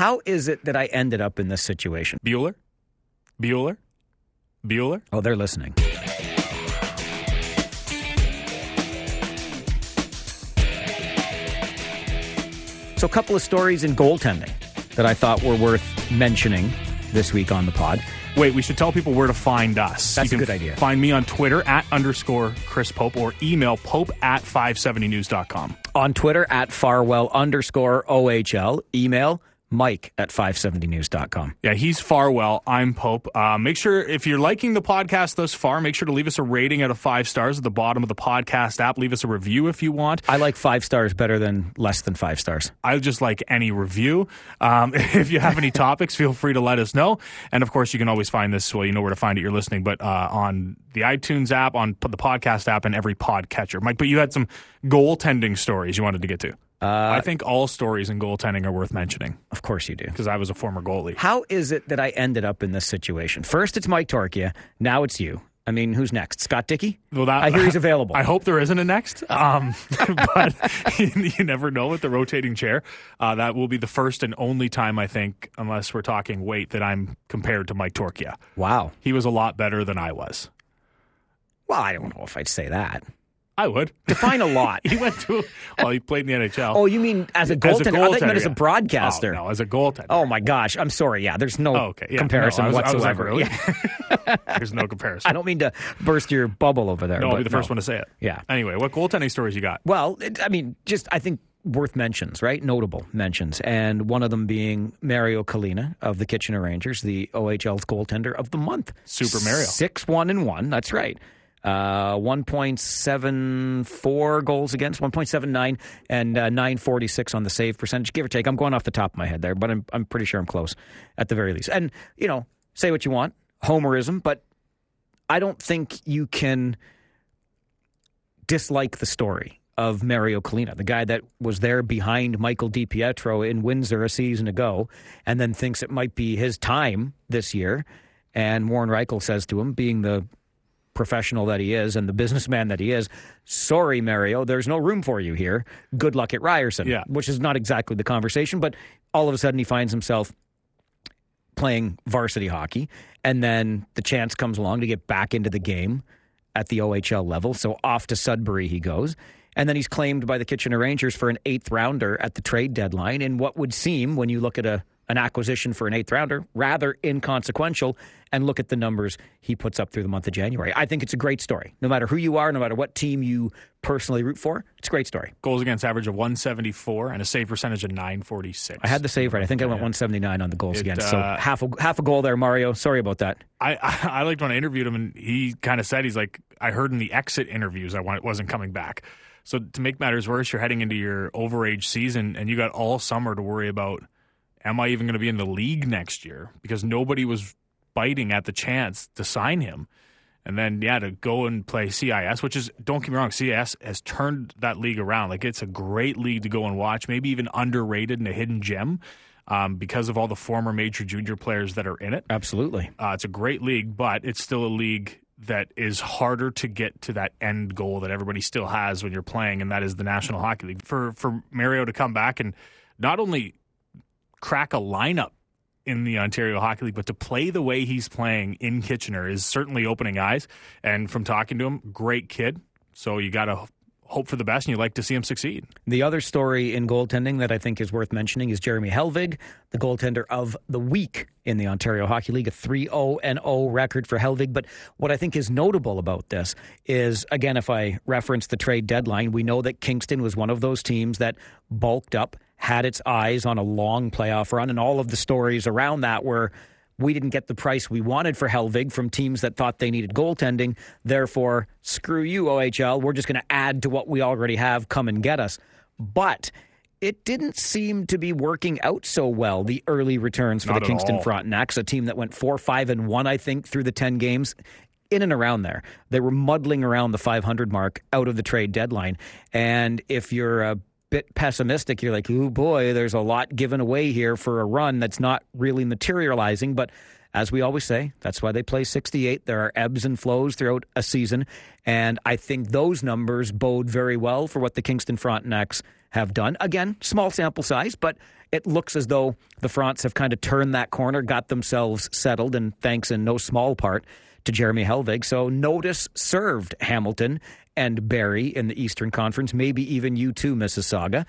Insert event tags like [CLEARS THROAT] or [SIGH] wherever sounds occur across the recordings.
How is it that I ended up in this situation? Bueller? Bueller? Bueller? Oh, they're listening. So, a couple of stories in goaltending that I thought were worth mentioning this week on the pod. Wait, we should tell people where to find us. That's you a good idea. Find me on Twitter at underscore Chris Pope or email pope at 570news.com. On Twitter at Farwell underscore OHL. Email Mike at 570news.com. Yeah, he's Farwell. I'm Pope. Uh, make sure, if you're liking the podcast thus far, make sure to leave us a rating out of five stars at the bottom of the podcast app. Leave us a review if you want. I like five stars better than less than five stars. I just like any review. Um, [LAUGHS] if you have any [LAUGHS] topics, feel free to let us know. And of course, you can always find this. Well, you know where to find it. You're listening, but uh, on the iTunes app, on the podcast app, and every podcatcher. Mike, but you had some goaltending stories you wanted to get to. Uh, I think all stories in goaltending are worth mentioning Of course you do. because I was a former goalie. How is it that I ended up in this situation? First, it's Mike Torchia. Now it's you. I mean, who's next? Scott Dickey? Well, that- I hear he's [LAUGHS] available. I hope there isn't a next, um, [LAUGHS] but [LAUGHS] you never know with the rotating chair. Uh, that will be the first and only time I think, unless we're talking weight, that I'm compared to Mike Torchia. wow. He was a lot better than I was. Well, I don't know if I'd say that. I would. Define a lot. [LAUGHS] he went to well, he played in the NHL. oh, you mean as a goaltender? I thought you meant as a broadcaster. Oh, no, as a goaltender. Oh my gosh, I'm sorry. Yeah, there's no Oh, okay. Yeah, comparison no, I was- I was like, whatsoever. really? Yeah. [LAUGHS] There's no comparison. I don't mean to burst your bubble over there. no, I'll be the first no. one to say it. Yeah. Anyway, what goaltending stories you got? Well, it, I mean, just I think worth mentions, right? Notable mentions, and one of them being Mario Culina of the Kitchener Rangers, the OHL's goaltender of the month. Super Mario. six one and one. That's right. Uh, one point seven four goals against, one point seven nine, and uh, nine forty six on the save percentage, give or take. I'm going off the top of my head there, but I'm I'm pretty sure I'm close at the very least. And you know, say what you want, homerism, but I don't think you can dislike the story of Mario Culina, the guy that was there behind Michael DiPietro in Windsor a season ago, and then thinks it might be his time this year. And Warren Rychel says to him, being the professional that he is and the businessman that he is, sorry, Mario, there's no room for you here. Good luck at Ryerson. Yeah. Which is not exactly the conversation, but all of a sudden he finds himself playing varsity hockey, and then the chance comes along to get back into the game at the OHL level. So off to Sudbury he goes. And then he's claimed by the Kitchener Rangers for an eighth rounder at the trade deadline in what would seem, when you look at a an acquisition for an eighth rounder, rather inconsequential, and look at the numbers he puts up through the month of January. I think it's a great story. No matter who you are, no matter what team you personally root for, it's a great story. Goals against average of 174 and a save percentage of 946. I had the save right. I think I went 179 on the goals It, against. So uh, half a half a goal there, Mario. Sorry about that. I, I, I liked when I interviewed him, and he kind of said he's like, I heard in the exit interviews I wasn't coming back. So to make matters worse, you're heading into your overage season, and you got all summer to worry about. Am I even going to be in the league next year? Because nobody was biting at the chance to sign him. And then, yeah, to go and play CIS, which is, don't get me wrong, CIS has turned that league around. Like, it's a great league to go and watch, maybe even underrated and a hidden gem um, because of all the former major junior players that are in it. Absolutely. Uh, it's a great league, but it's still a league that is harder to get to that end goal that everybody still has when you're playing, and that is the National Hockey League. For for Mario to come back and not only crack a lineup in the Ontario Hockey League, but to play the way he's playing in Kitchener is certainly opening eyes. And from talking to him, great kid. So you got to hope for the best, and you like to see him succeed. The other story in goaltending that I think is worth mentioning is Jeremy Helvig, the goaltender of the week in the Ontario Hockey League, a 3 0 and 0 record for Helvig. But what I think is notable about this is, again, if I reference the trade deadline, we know that Kingston was one of those teams that bulked up, had its eyes on a long playoff run, and all of the stories around that were we didn't get the price we wanted for Helvig from teams that thought they needed goaltending. Therefore, screw you, OHL. We're just going to add to what we already have. Come and get us. But it didn't seem to be working out so well, the early returns for Not the Kingston all. Frontenacs, a team that went 4 5 and 1, I think, through the 10 games. In and around there. They were muddling around the 500 mark out of the trade deadline. And if you're a bit pessimistic, you're like, oh boy, there's a lot given away here for a run that's not really materializing. But as we always say, that's why they play 68. There are ebbs and flows throughout a season. And I think those numbers bode very well for what the Kingston Frontenacs have done. Again, small sample size, but it looks as though the Fronts have kind of turned that corner, got themselves settled, and thanks in no small part to Jeremy Helvig. So notice served Hamilton and Barrie in the Eastern Conference, maybe even you too, Mississauga.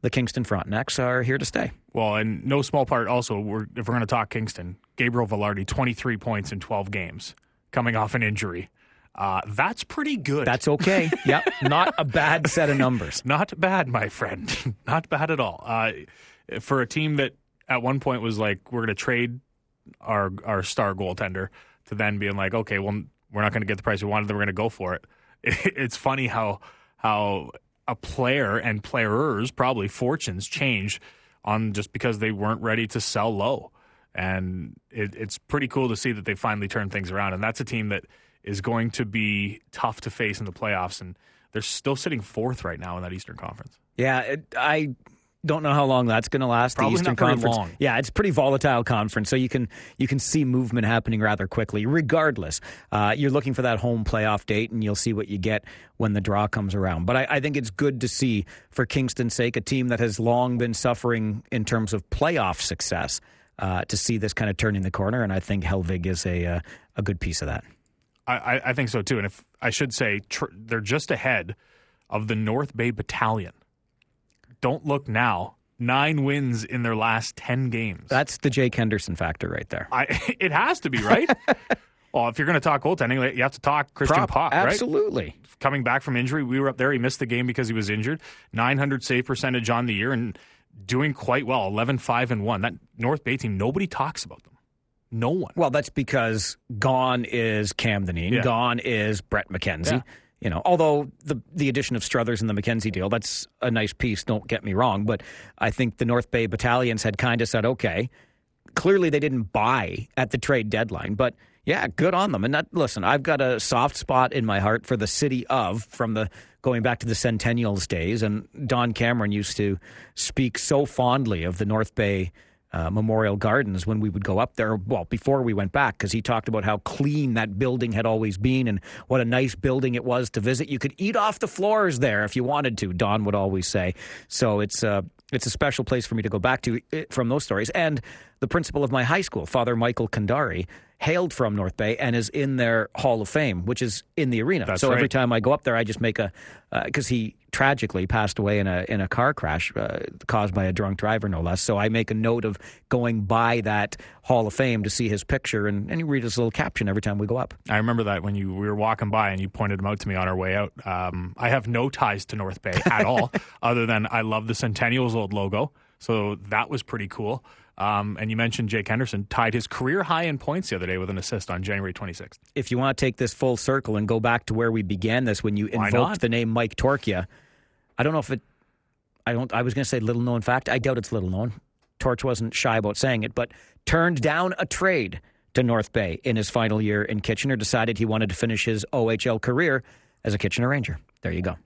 The Kingston Frontenacs are here to stay. Well, and no small part also, we're, if we're going to talk Kingston, Gabriel Vilardi, 23 points in 12 games, coming off an injury. Uh, that's pretty good. That's okay. [LAUGHS] yep. Not a bad set of numbers. Not bad, my friend. [LAUGHS] Not bad at all. Uh, for a team that at one point was like, we're going to trade our our star goaltender to then being like, okay, well, we're not going to get the price we wanted, then we're going to go for it. [LAUGHS] It's funny how how a player and players probably fortunes change on just because they weren't ready to sell low. And it, it's pretty cool to see that they finally turned things around. And that's a team that is going to be tough to face in the playoffs. And they're still sitting fourth right now in that Eastern Conference. Yeah, it, I don't know how long that's going to last. Probably the Eastern not Conference. long. Yeah, it's a pretty volatile conference, so you can you can see movement happening rather quickly. Regardless, uh, you're looking for that home playoff date, and you'll see what you get when the draw comes around. But I, I think it's good to see, for Kingston's sake, a team that has long been suffering in terms of playoff success, uh, to see this kind of turning the corner, and I think Helvig is a uh, a good piece of that. I, I, I think so too. And if I should say, tr- they're just ahead of the North Bay Battalion. Don't look now. Nine wins in their last 10 games. That's the Jake Henderson factor right there. I, [LAUGHS] it has to be, right? [LAUGHS] well, if you're going to talk goaltending, you have to talk Christian Propp, Pop, right? absolutely. Coming back from injury, we were up there. He missed the game because he was injured. 900 save percentage on the year and doing quite well 11 5 and 1. That North Bay team, nobody talks about them. No one. Well, that's because gone is Cam Dineen, Yeah. gone is Brett McKenzie. Yeah. You know, although the the addition of Struthers and the McKenzie deal, that's a nice piece. Don't get me wrong, but I think the North Bay battalions had kind of said, okay, clearly they didn't buy at the trade deadline, but yeah, good on them. And that, listen, I've got a soft spot in my heart for the city of from the going back to the Centennials days, and Don Cameron used to speak so fondly of the North Bay. Uh, Memorial Gardens when we would go up there. Well, before we went back, because he talked about how clean that building had always been and what a nice building it was to visit. You could eat off the floors there if you wanted to. Don would always say. So it's uh, it's a special place for me to go back to eh, from those stories. And the principal of my high school, Father Michael Kandari, hailed from North Bay and is in their Hall of Fame, which is in the arena. That's so every time I go up there, I just make a because he tragically passed away in a in a car crash uh, caused by a drunk driver, no less. So I make a note of going by that Hall of Fame to see his picture and, and you read his little caption every time we go up. I remember that when you we were walking by and you pointed him out to me on our way out. Um, I have no ties to North Bay at all, [LAUGHS] other than I love the Centennials old logo, so that was pretty cool. Um, and you mentioned Jake Henderson tied his career high in points the other day with an assist on January 26th. If you want to take this full circle and go back to where we began this when you invoked the name Mike Torchia, I don't know if it. I don't. I was going to say little known fact. I doubt it's little known. Torch wasn't shy about saying it, but turned down a trade to North Bay in his final year in Kitchener. Decided he wanted to finish his OHL career as a Kitchener Ranger. There you go.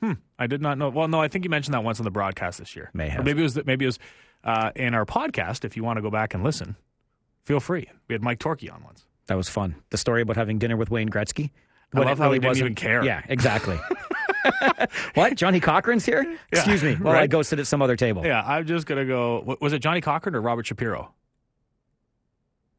Hmm. I did not know. Well, no, I think you mentioned that once on the broadcast this year. May Or maybe it was maybe it was uh, in our podcast. If you want to go back and listen, feel free. We had Mike Torchia on once. That was fun. The story about having dinner with Wayne Gretzky. I love how he didn't even care. Yeah, exactly. [LAUGHS] [LAUGHS] what? Johnnie Cochran's here? Excuse me. Well, I go sit at some other table. Yeah, I'm just gonna go. Was it Johnnie Cochran or Robert Shapiro?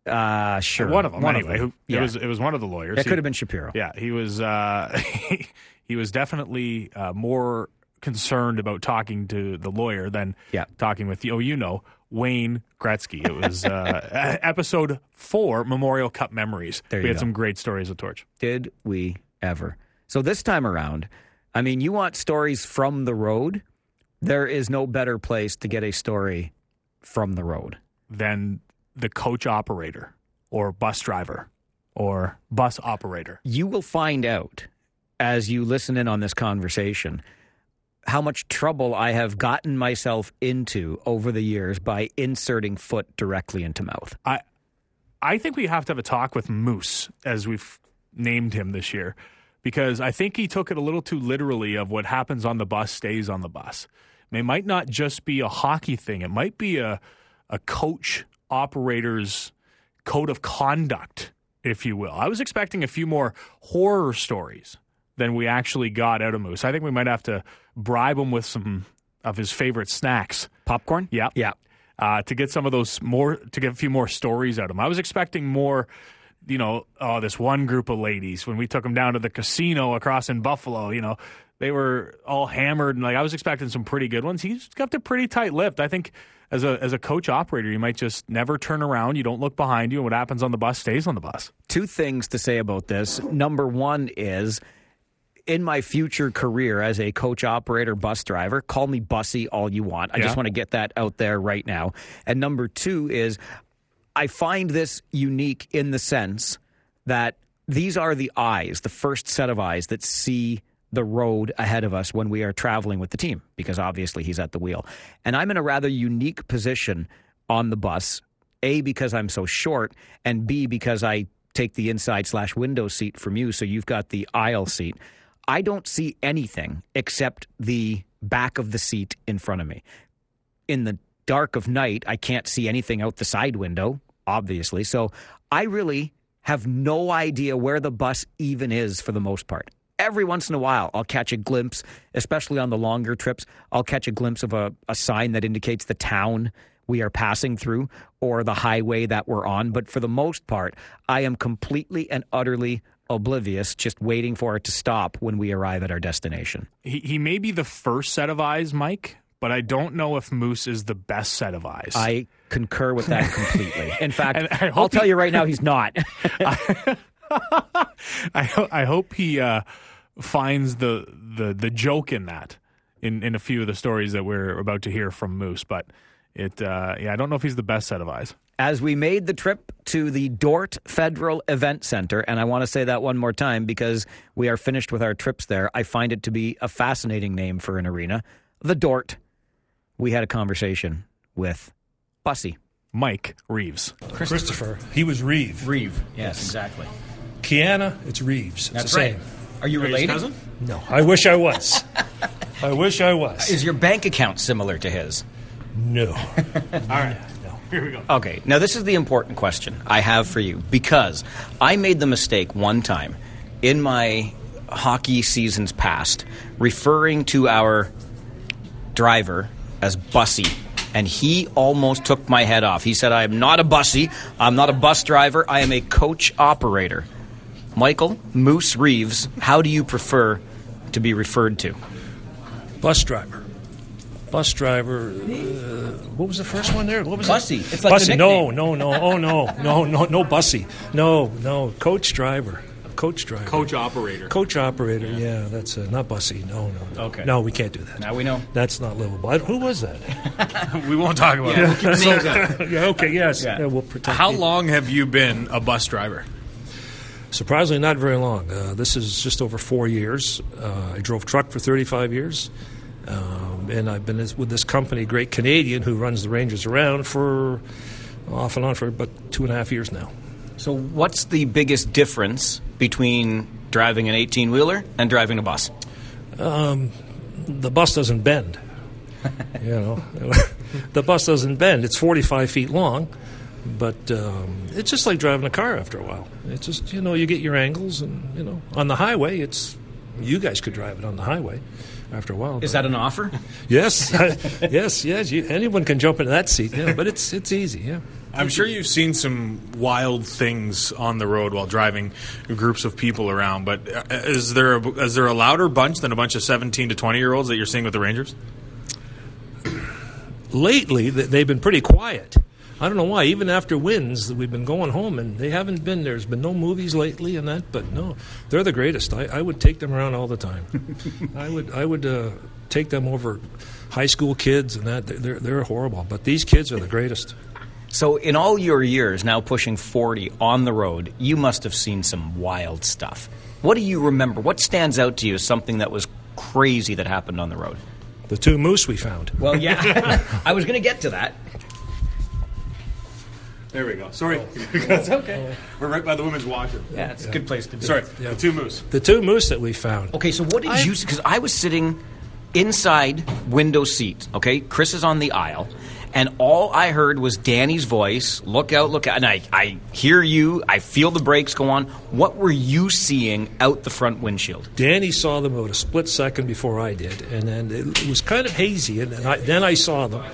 Uh, sure. One of them, One anyway. them. Who, Yeah. It was it was one of the lawyers. It could have been Shapiro. Yeah, he was. Uh, [LAUGHS] he was definitely uh, more concerned about talking to the lawyer than Yeah. talking with the. Oh, you know, Wayne Gretzky. It was uh, [LAUGHS] episode four, Memorial Cup memories. There we had go. some great stories with Torch. Did we ever? So this time around, I mean, you want stories from the road? There is no better place to get a story from the road. Than the coach operator or bus driver or bus operator. You will find out as you listen in on this conversation how much trouble I have gotten myself into over the years by inserting foot directly into mouth. I I think we have to have a talk with Moose as we've named him this year because I think he took it a little too literally of what happens on the bus stays on the bus. It might not just be a hockey thing. It might be a a coach operator's code of conduct, if you will. I was expecting a few more horror stories than we actually got out of Moose. I think we might have to bribe him with some of his favorite snacks. Popcorn? Yeah. Yeah. Uh, to get some of those more, to get a few more stories out of him. I was expecting more, you know, oh, this one group of ladies when we took them down to the casino across in Buffalo, you know, they were all hammered and like I was expecting some pretty good ones. He's got a pretty tight lipped. I think as a as a coach operator, you might just never turn around. You don't look behind you, and what happens on the bus stays on the bus. Two things to say about this. Number one is in my future career as a coach operator bus driver, call me bussy all you want. I Yeah. just want to get that out there right now. And number two is I find this unique in the sense that these are the eyes, the first set of eyes that see the road ahead of us when we are traveling with the team, because obviously he's at the wheel. And I'm in a rather unique position on the bus, A, because I'm so short, and B, because I take the inside slash window seat from you, so you've got the aisle seat. I don't see anything except the back of the seat in front of me in the dark of night, I can't see anything out the side window, obviously. So I really have no idea where the bus even is for the most part. Every once in a while, I'll catch a glimpse, especially on the longer trips, I'll catch a glimpse of a, a sign that indicates the town we are passing through or the highway that we're on. But for the most part, I am completely and utterly oblivious, just waiting for it to stop when we arrive at our destination. He he may be the first set of eyes, Mike, but I don't know if Moose is the best set of eyes. I concur with that completely. [LAUGHS] In fact, I'll tell he- you right now, he's not. [LAUGHS] I I hope he uh, finds the, the the joke in that in in a few of the stories that we're about to hear from Moose. But it uh, yeah, I don't know if he's the best set of eyes. As we made the trip to the Dort Federal Event Center, and I want to say that one more time because we are finished with our trips there, I find it to be a fascinating name for an arena. The Dort. We had a conversation with Bussy. Mike Reeves. Christopher. He was Reeve. Reeve. Yes, exactly. Kiana, it's Reeves. It's the same. Are you related? No, I wish I was. [LAUGHS] I wish I was. Is your bank account similar to his? No. [LAUGHS] All right, here we go. Okay, now this is the important question I have for you because I made the mistake one time in my hockey seasons past referring to our driver as Bussy, and he almost took my head off. He said, I am not a bussy, I'm not a bus driver, I am a coach operator. Michael Moose Reeves, how do you prefer to be referred to? Bus driver. Bus driver. Uh, what was the first one there? What was Bussy. It? It's like Bussy. No, no, no. Oh no, no, no, no. Bussy. No, no. Coach driver. Coach driver. Coach operator. Coach operator. Yeah, that's uh, not Bussy. No, no. Okay. No, we can't do that. Now we know. That's not livable. I- Who was that? [LAUGHS] we won't talk about it. [LAUGHS] yeah. Okay. Yes. Yeah. Yeah, we'll protect. How you. long have you been a bus driver? Surprisingly, not very long. Uh, this is just over four years. Uh, I drove truck for 35 years. Um, and I've been with this company, Great Canadian, who runs the Rangers around for off and on for about two and a half years now. So, what's the biggest difference between driving an 18 wheeler and driving a bus? The bus doesn't bend. [LAUGHS] you know, [LAUGHS] the bus doesn't bend. It's 45 feet long, but um, it's just like driving a car after a while. It's just you know you get your angles, and you know on the highway, it's you guys could drive it on the highway after a while. Is that an offer? [LAUGHS] Yes, [LAUGHS] yes, yes. You, anyone can jump into that seat. Yeah, but it's it's easy. Yeah. I'm sure you've seen some wild things on the road while driving groups of people around. But uh, is there a, is there a louder bunch than a bunch of 17 to 20 year olds that you're seeing with the Rangers? Lately, they've been pretty quiet. I don't know why. Even after wins, we've been going home, and they haven't been. There's been no movies lately and that. But no, they're the greatest. I, I would take them around all the time. [LAUGHS] I would I would uh, take them over high school kids and that. They're they're horrible, but these kids are the greatest. So, in all your years, now pushing 40 on the road, you must have seen some wild stuff. What do you remember? What stands out to you as something that was crazy that happened on the road? The two moose we found. Well, yeah. [LAUGHS] [LAUGHS] I was going to get to that. There we go. Sorry, oh. [LAUGHS] it's okay. We're right by the women's washer. Yeah, it's a good place to be. Sorry, the two moose. The two moose that we found. Okay, so what did I- you Because I was sitting inside window seat, okay? Chris is on the aisle. and all I heard was Danny's voice. Look out! Look out! And I, I hear you. I feel the brakes go on. What were you seeing out the front windshield? Danny saw them about a split second before I did, and then it was kind of hazy, and then I, then I saw them.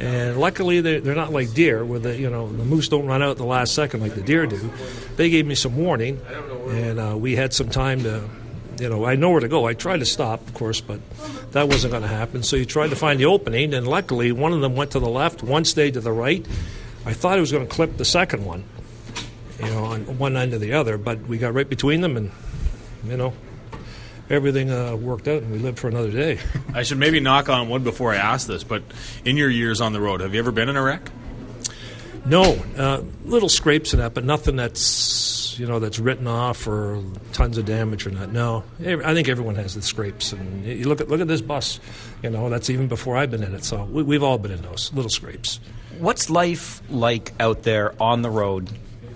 And luckily, they're, they're not like deer, where the you know the moose don't run out at the last second like the deer do. They gave me some warning, and uh, we had some time to, you know, I know where to go. I tried to stop, of course, but that wasn't going to happen. So you tried to find the opening, and luckily, one of them went to the left, one stayed to the right. I thought it was going to clip the second one, you know, on one end or the other, but we got right between them, and you know, everything uh, worked out, and we lived for another day. [LAUGHS] I should maybe knock on wood before I ask this, but in your years on the road, have you ever been in a wreck? No, uh, little scrapes and that, but nothing that's you know that's written off or tons of damage or not. No, I think everyone has the scrapes, and you look at look at this bus. You know, that's even before I've been in it. So we, we've all been in those little scrapes. What's life like out there on the road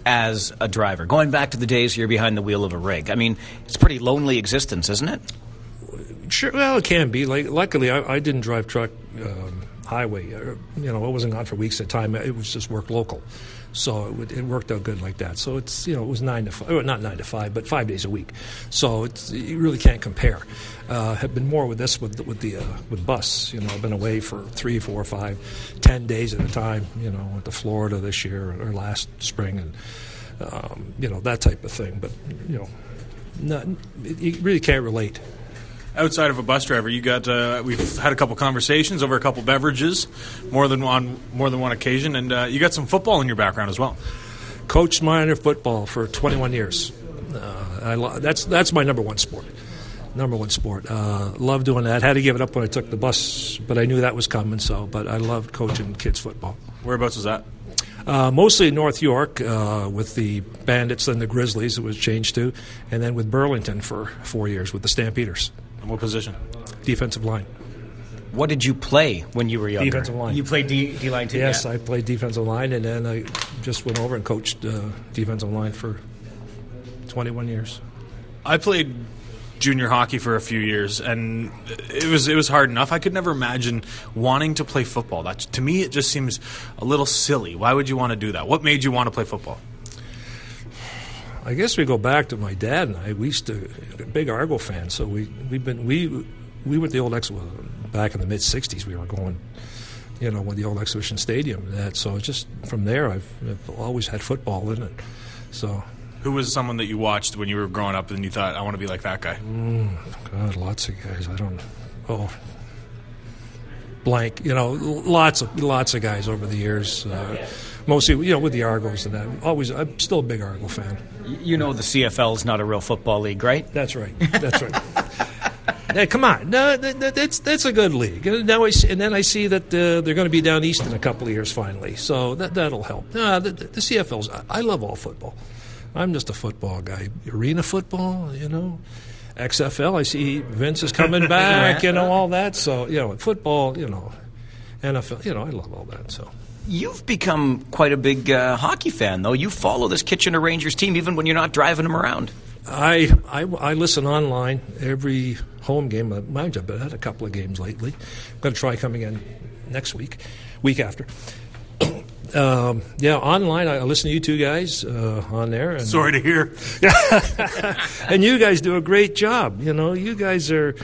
as a driver? Going back to the days you're behind the wheel of a rig. I mean, it's a pretty lonely existence, isn't it? Sure. Well, it can be. Like, luckily, I, I didn't drive truck um, highway. Or, you know, I wasn't gone for weeks at a time. It was just work local, so it, it worked out good like that. So it's you know it was nine to five, well, not nine to five, but five days a week. So you really can't compare. Uh, have been more with this with with the uh, with bus. You know, I've been away for three, four, five, ten days at a time. You know, went to Florida this year or last spring, and um, you know that type of thing. But you know, not, you really can't relate outside of a bus driver, you got uh, we've had a couple conversations over a couple beverages, more than on more than one occasion, and uh, you got some football in your background as well. Coached minor football for 21 years. Uh, I lo- that's that's my number one sport. Number one sport. Uh, love doing that. Had to give it up when I took the bus, but I knew that was coming. So, but I loved coaching kids football. Whereabouts was that? Uh, mostly in North York uh, with the Bandits and the Grizzlies, it was changed to, and then with Burlington for four years with the Stampeders. And what position? Defensive line. What did you play when you were younger? Defensive line. You played D, D line too. Yes, yeah. I played defensive line, and then I just went over and coached uh, defensive line for 21 years. I played junior hockey for a few years, and it was it was hard enough. I could never imagine wanting to play football. That to me, it just seems a little silly. Why would you want to do that? What made you want to play football? I guess we go back to my dad and I. We used to big Argo fans, so we we've been we we were at the old ex back in the mid '60s. We were going, you know, with the old exhibition stadium. That so just from there, I've, I've always had football in it. So Who was someone that you watched when you were growing up and you thought, I want to be like that guy? God, lots of guys. I don't. Oh, blank. You know, lots of lots of guys over the years. Uh, mostly, you know, with the Argos and that. Always, I'm still a big Argo fan. You know the CFL is not a real football league, right? That's right. That's right. [LAUGHS] come on. No, that, that, that's that's a good league. And now I see, and then I see that uh, they're going to be down east in a couple of years finally. So that that'll help. No, the, the CFL's. I, I love all football. I'm just a football guy. Arena football, you know. XFL. I see Vince is coming [LAUGHS] back. You know all that. So you know football. You know NFL. You know I love all that. So. You've become quite a big uh, hockey fan, though. You follow this Kitchener Rangers team even when you're not driving them around. I, I, I listen online every home game. Uh, Mind you, I've had a couple of games lately. I'm going to try coming in next week, week after. [COUGHS] Um, yeah, online. I listen to you two guys uh, on there. And, Sorry to hear. [LAUGHS] and you guys do a great job. You know, you guys are,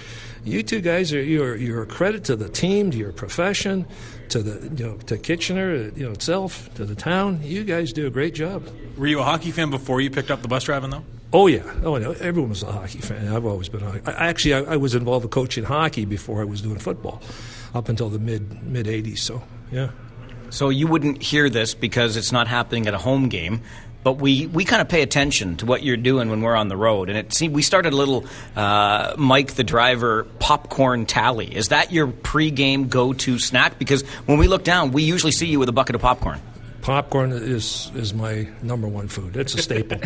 you two guys are you're you're a credit to the team, to your profession, to the you know to Kitchener, uh, you know itself, to the town. You guys do a great job. Were you a hockey fan before you picked up the bus driving, though? Oh yeah, oh no, everyone was a hockey fan. I've always been. A, I, actually, I, actually I was involved with coaching hockey before I was doing football, up until the mid mid '80s. So yeah. So you wouldn't hear this because it's not happening at a home game. But we, we kind of pay attention to what you're doing when we're on the road, and it see we started a little uh, Mike the driver popcorn tally. Is that your pregame go-to snack? Because when we look down, we usually see you with a bucket of popcorn. Popcorn is is my number one food. It's a staple.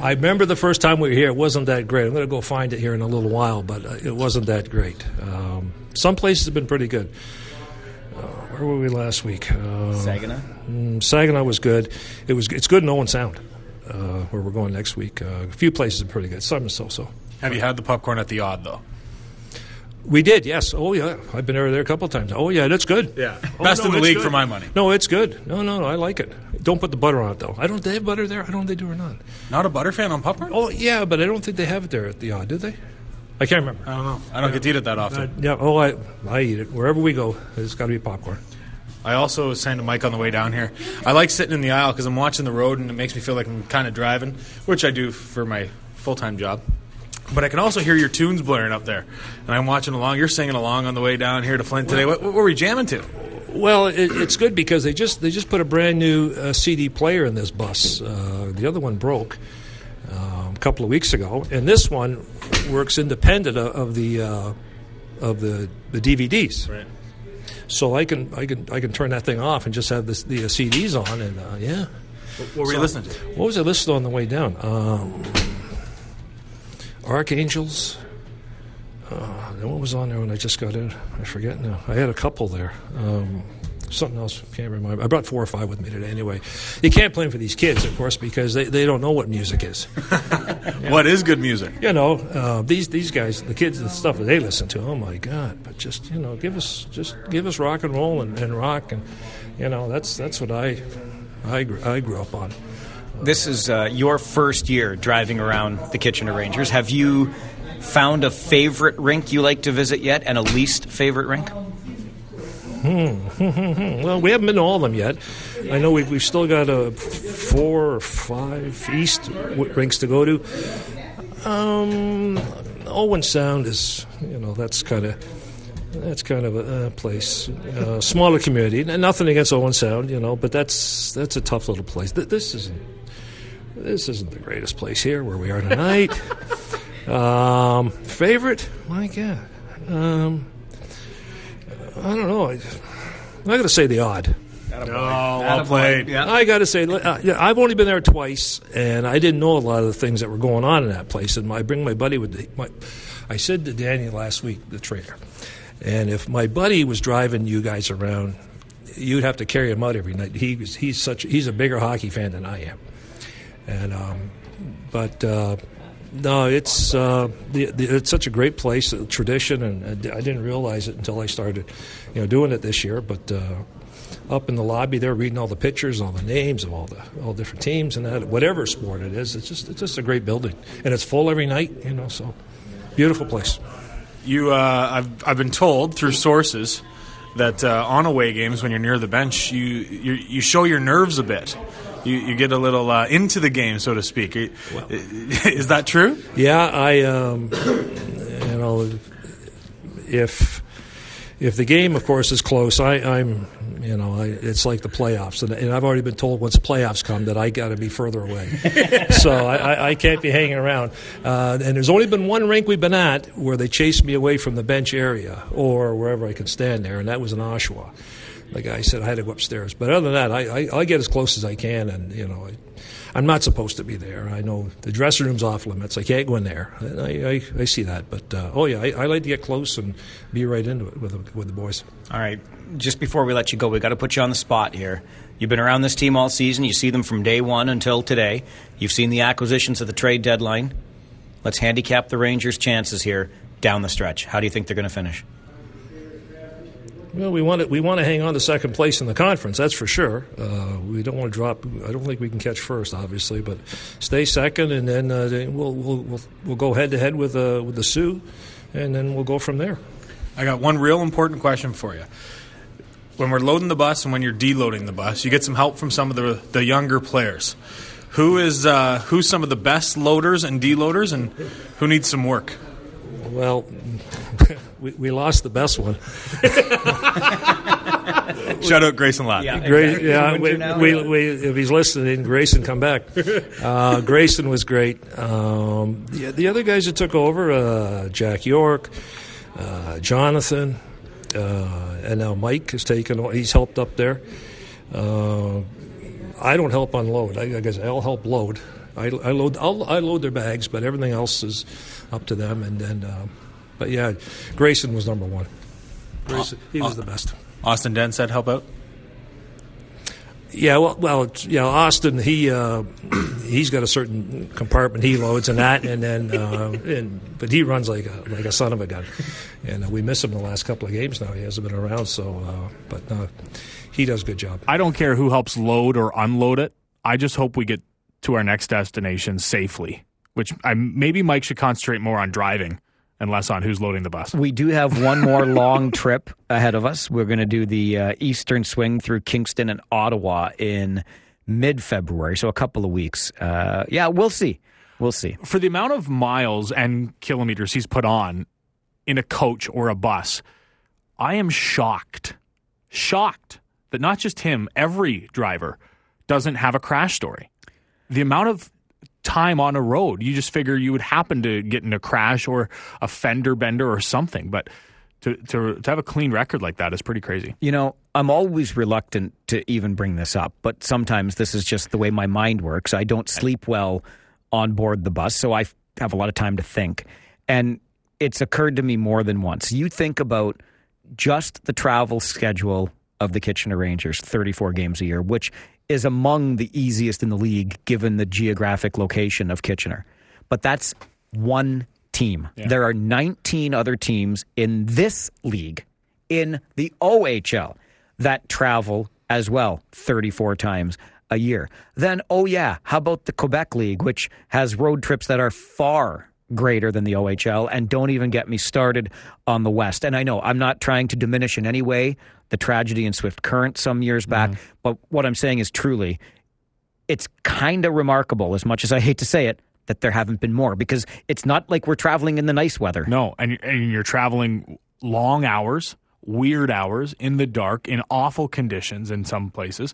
I remember the first time we were here; it wasn't that great. I'm going to go find it here in a little while, but uh, it wasn't that great. Um, some places have been pretty good. Where were we last week? Uh, Saginaw. Mm, Saginaw was good. It was. It's good in Owen Sound, uh, where we're going next week. Uh, a few places are pretty good. Some are so-so. Have you had the popcorn at the Aud, though? We did, yes. Oh yeah, I've been over there a couple of times. Oh yeah, that's good. Yeah. Oh, [LAUGHS] Best in the league good. for my money. No, it's good. No, no, no, I like it. Don't put the butter on it though. I don't. They have butter there. I don't know if they do or not. Not a butter fan on Pop Run? Oh yeah, but I don't think they have it there at the Aud, do they? I can't remember. I don't know. I don't get to eat it that often. Uh, yeah. Oh, I I eat it wherever we go. There's got to be popcorn. I also was saying to Mike on the way down here, I like sitting in the aisle because I'm watching the road and it makes me feel like I'm kind of driving, which I do for my full time job. But I can also hear your tunes blaring up there, and I'm watching along. You're singing along on the way down here to Flint today. What, what were we jamming to? Well, it, it's good because they just they just put a brand new uh, CD player in this bus. Uh, the other one broke um, a couple of weeks ago, and this one works independent of, of the uh, of the, the DVDs. Right. So I can I can I can turn that thing off and just have this, the uh, CDs on, and uh, yeah. What were you listening to? What was I listening on the way down? Um, Archangels. Uh, what was on there when I just got in? I forget now. I had a couple there. Um, something else. Can't remember. I brought four or five with me today. Anyway, you can't play 'em for these kids, of course, because they, they don't know what music is. [LAUGHS] What is good music? You know, uh, these these guys, the kids, the stuff that they listen to. Oh my God! But just you know, give us just give us rock and roll and, and rock, and you know, that's that's what I I grew, I grew up on. This is uh, your first year driving around the Kitchener Rangers. Have you found a favorite rink you like to visit yet, and a least favorite rink? [LAUGHS] Well, we haven't been to all of them yet. I know we've, we've still got uh, four or five East w- rinks to go to. Um, Owen Sound is, you know, that's kind of that's kind of a, a place, uh, smaller community. Nothing against Owen Sound, you know, but that's that's a tough little place. Th- This isn't this isn't the greatest place here where we are tonight. [LAUGHS] um, favorite, my God. Um, I don't know. I, I got to say the Aud. Oh, well played. Yeah. I got to say, uh, yeah, I've only been there twice, and I didn't know a lot of the things that were going on in that place. And I bring my buddy with the, my. I said to Danny last week, the trainer, and if my buddy was driving you guys around, you'd have to carry him out every night. He was he's such he's a bigger hockey fan than I am, and um, but. Uh, no, it's uh, the, the, it's such a great place, a tradition, and I didn't realize it until I started, you know, doing it this year. But uh, up in the lobby there, reading all the pictures, all the names of all the all different teams, and that whatever sport it is, it's just it's just a great building, and it's full every night, you know. So beautiful place. You, uh, I've, I've been told through sources that uh, on away games, when you're near the bench, you you, you show your nerves a bit. You, you get a little uh, into the game, so to speak. [LAUGHS] Is that true? Yeah, I, um, you know, if if the game, of course, is close, I, I'm, you know, I, it's like the playoffs, and, and I've already been told once the playoffs come that I got to be further away, [LAUGHS] so I, I, I can't be hanging around. Uh, and there's only been one rink we've been at where they chased me away from the bench area or wherever I could stand there, and that was in Oshawa. The guy said I had to go upstairs, but other than that, I, I, I get as close as I can, and you know. I, I'm not supposed to be there. I know the dressing room's off limits. I can't go in there. I, I, I see that. But, uh, oh, yeah, I, I like to get close and be right into it with, the- with the boys. All right. Just before we let you go, we got to put you on the spot here. You've been around this team all season. You see them from day one until today. You've seen the acquisitions at the trade deadline. Let's handicap the Rangers' chances here down the stretch. How do you think they're going to finish? Well, we want to, we want to hang on to second place in the conference, that's for sure. Uh, we don't want to drop. I don't think we can catch first, obviously, but stay second, and then uh, we'll, we'll, we'll, we'll go head to head with, uh, with the Soo, and then we'll go from there. I got one real important question for you. When we're loading the bus and when you're deloading the bus, you get some help from some of the, the younger players. Who is uh, who's some of the best loaders and deloaders, and who needs some work? Well, [LAUGHS] we, we lost the best one. [LAUGHS] Shout out Grayson Lott. Gra- yeah, we, we, we, if he's listening, Grayson, come back. [LAUGHS] Uh, Grayson was great. Um, the, the other guys that took over, uh, Jack York, uh, Jonathan, uh, and now Mike has taken. o- He's helped up there. Uh, I don't help unload. I, I guess I'll help load. I, I load. I'll, I load their bags, but everything else is up to them. And then, uh, but yeah, Grayson was number one. Grayson, he was the best. Austin Dent said help out. Yeah, well, well, it's- yeah. Austin, he uh, he [CLEARS THROAT] he's got a certain compartment he loads and that, and then uh, and but he runs like a, like a son of a gun, and uh, we miss him the last couple of games now. He hasn't been around, so uh, but uh, he does a good job. I don't care who helps load or unload it. I just hope we get to our next destination safely. Which I maybe Mike should concentrate more on driving and less on who's loading the bus. We do have one more long [LAUGHS] trip ahead of us. We're going to do the uh, Eastern swing through Kingston and Ottawa in mid February, so a couple of weeks. Uh, yeah, we'll see. We'll see. For the amount of miles and kilometers he's put on in a coach or a bus, I am shocked, shocked that not just him, every driver doesn't have a crash story. The amount of time on a road, you just figure you would happen to get in a crash or a fender bender or something, but to, to, to have a clean record like that is pretty crazy. You know, I'm always reluctant to even bring this up, but sometimes this is just the way my mind works. I don't sleep well on board the bus, so I have a lot of time to think. And it's occurred to me more than once. You think about just the travel schedule of the Kitchener Rangers, 34 games a year, which is among the easiest in the league given the geographic location of Kitchener. But that's one team. Yeah. There are 19 other teams in this league, in the OHL, that travel as well 34 times a year. Then, oh, yeah, how about the Quebec League, which has road trips that are far greater than the OHL, and don't even get me started on the West. And I know I'm not trying to diminish in any way the tragedy in Swift Current some years back, mm-hmm. but what I'm saying is truly, it's kind of remarkable, as much as I hate to say it, that there haven't been more because it's not like we're traveling in the nice weather. No, and, and you're traveling long hours, weird hours, in the dark, in awful conditions in some places.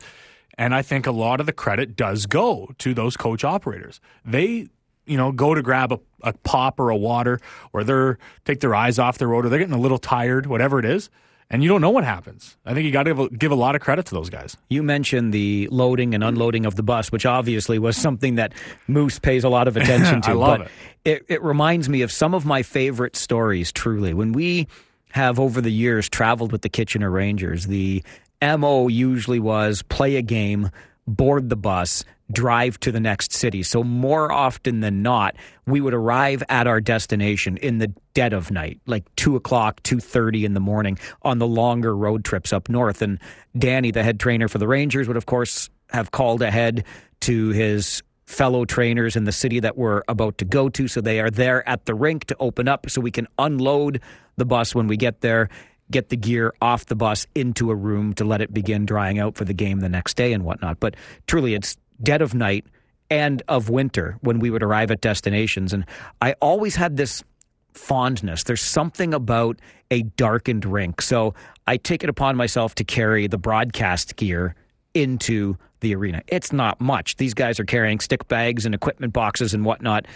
And I think a lot of the credit does go to those coach operators. They you know, go to grab a, a pop or a water, or they're take their eyes off the road, or they're getting a little tired, whatever it is, and you don't know what happens. I think you got to give, give a lot of credit to those guys. You mentioned the loading and unloading of the bus, which obviously was something that Moose pays a lot of [LAUGHS] attention to. I love it. it. It reminds me of some of my favorite stories. Truly, when we have over the years traveled with the Kitchener Rangers, the mo usually was play a game board the bus, drive to the next city. So more often than not, we would arrive at our destination in the dead of night, like two o'clock, two thirty in the morning, on the longer road trips up north. And Danny, the head trainer for the Rangers, would of course have called ahead to his fellow trainers in the city that we're about to go to. So they are there at the rink to open up so we can unload the bus when we get there get the gear off the bus into a room to let it begin drying out for the game the next day and whatnot. But truly, it's dead of night and of winter when we would arrive at destinations. And I always had this fondness. There's something about a darkened rink. So I take it upon myself to carry the broadcast gear into the arena. It's not much. These guys are carrying stick bags and equipment boxes and whatnot.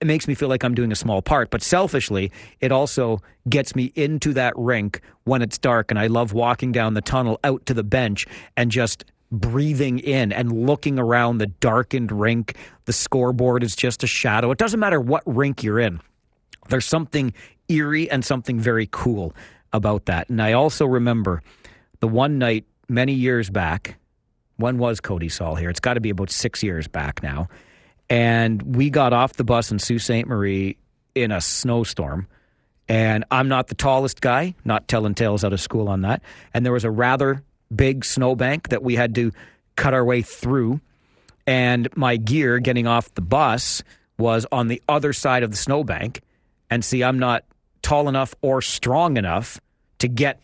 It makes me feel like I'm doing a small part. But selfishly, it also gets me into that rink when it's dark. And I love walking down the tunnel out to the bench and just breathing in and looking around the darkened rink. The scoreboard is just a shadow. It doesn't matter what rink you're in, there's something eerie and something very cool about that. And I also remember the one night many years back. When was Cody Sol here? It's got to be about six years back now and we got off the bus in Sault Ste. Marie in a snowstorm. And I'm not the tallest guy, not telling tales out of school on that. And there was a rather big snowbank that we had to cut our way through. And my gear getting off the bus was on the other side of the snowbank. And see, I'm not tall enough or strong enough to get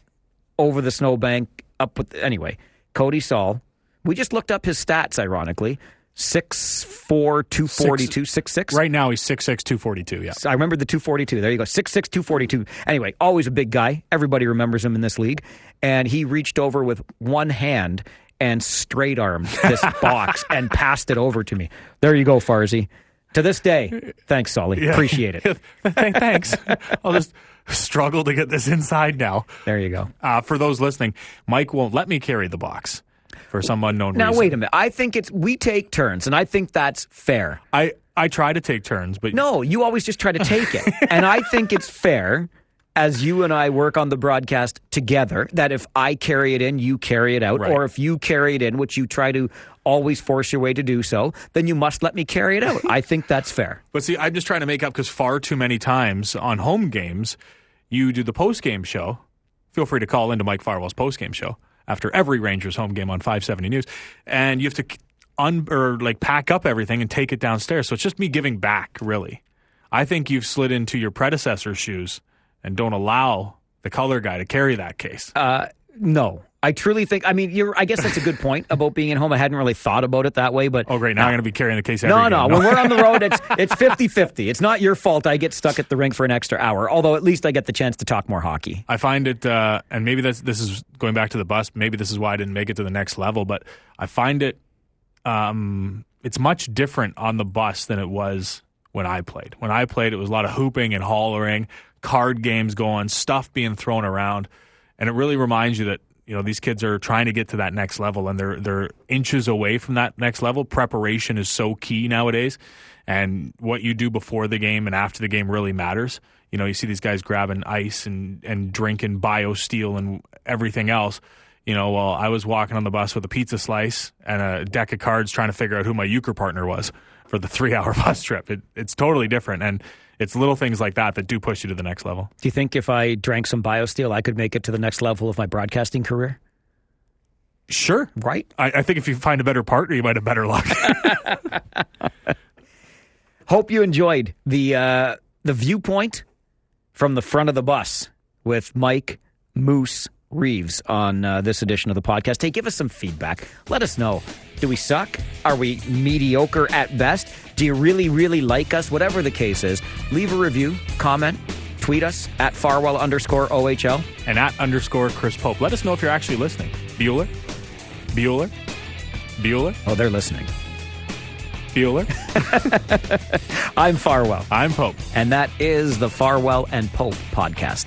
over the snowbank up with. Anyway, Cody Sol. We just looked up his stats, ironically six four two forty two six six. Right now he's six six two forty two. Yeah, I remember the two forty two. There you go, six six two forty two. Anyway, always a big guy. Everybody remembers him in this league, and he reached over with one hand and straight armed this [LAUGHS] box and passed it over to me. There you go, Farzy. To this day, thanks, Solly. Yeah. Appreciate it. [LAUGHS] thanks. I'll just struggle to get this inside now. There you go. Uh, for those listening, Mike won't let me carry the box for some unknown now, reason. Now wait a minute. I think it's we take turns, and I think that's fair. I I try to take turns, but no, you always just try to take it, [LAUGHS] and I think it's fair as you and I work on the broadcast together, that if I carry it in, you carry it out, Right. or if you carry it in, which you try to always force your way to do so, then you must let me carry it out. I think that's fair. [LAUGHS] But see, I'm just trying to make up because far too many times on home games, you do the post game show. Feel free to call into Mike Farwell's post game show after every Rangers home game on 570 News, and you have to un or like pack up everything and take it downstairs. So it's just me giving back, really. I think you've slid into your predecessor's shoes and don't allow the color guy to carry that case. Uh, no, I truly think. I mean, you're. I guess that's a good point about being at home. I hadn't really thought about it that way, but oh, great! Now I'm going to be carrying the case. Every No, game. no. When we're on the road, it's [LAUGHS] it's 50-50. It's not your fault I get stuck at the rink for an extra hour. Although at least I get the chance to talk more hockey. I find it, uh, and maybe that's this is going back to the bus. Maybe this is why I didn't make it to the next level. But I find it, um, it's much different on the bus than it was when I played. When I played, it was a lot of hooping and hollering, card games going, stuff being thrown around, and it really reminds you that you know these kids are trying to get to that next level, and they're they're inches away from that next level. Preparation is so key nowadays, and what you do before the game and after the game really matters. You know, you see these guys grabbing ice and and drinking BioSteel and everything else. You know, well, I was walking on the bus with a pizza slice and a deck of cards trying to figure out who my euchre partner was for the [LAUGHS] three hour bus trip. It, it's totally different. And it's little things like that that do push you to the next level. Do you think if I drank some BioSteel, I could make it to the next level of my broadcasting career? Sure. Right. I, I think if you find a better partner, you might have better luck. [LAUGHS] [LAUGHS] Hope you enjoyed the uh, the viewpoint from the front of the bus with Mike Moose Reeves on uh, this edition of the podcast. Hey, give us some feedback. Let us know. Do we suck? Are we mediocre at best? Do you really, really like us? Whatever the case is, leave a review, comment, tweet us at Farwell underscore OHL. and at underscore Chris Pope. Let us know if you're actually listening. Bueller? Bueller? Bueller? Oh, they're listening. Bueller? [LAUGHS] [LAUGHS] I'm Farwell, I'm Pope. and that is the Farwell and Pope podcast.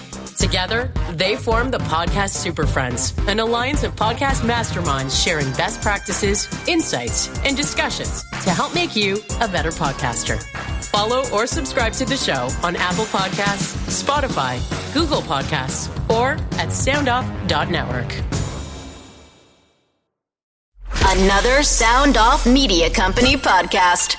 Together, they form the Podcast Super Friends, an alliance of podcast masterminds sharing best practices, insights, and discussions to help make you a better podcaster. Follow or subscribe to the show on Apple Podcasts, Spotify, Google Podcasts, or at soundoff.network. Another Sound Off Media Company podcast.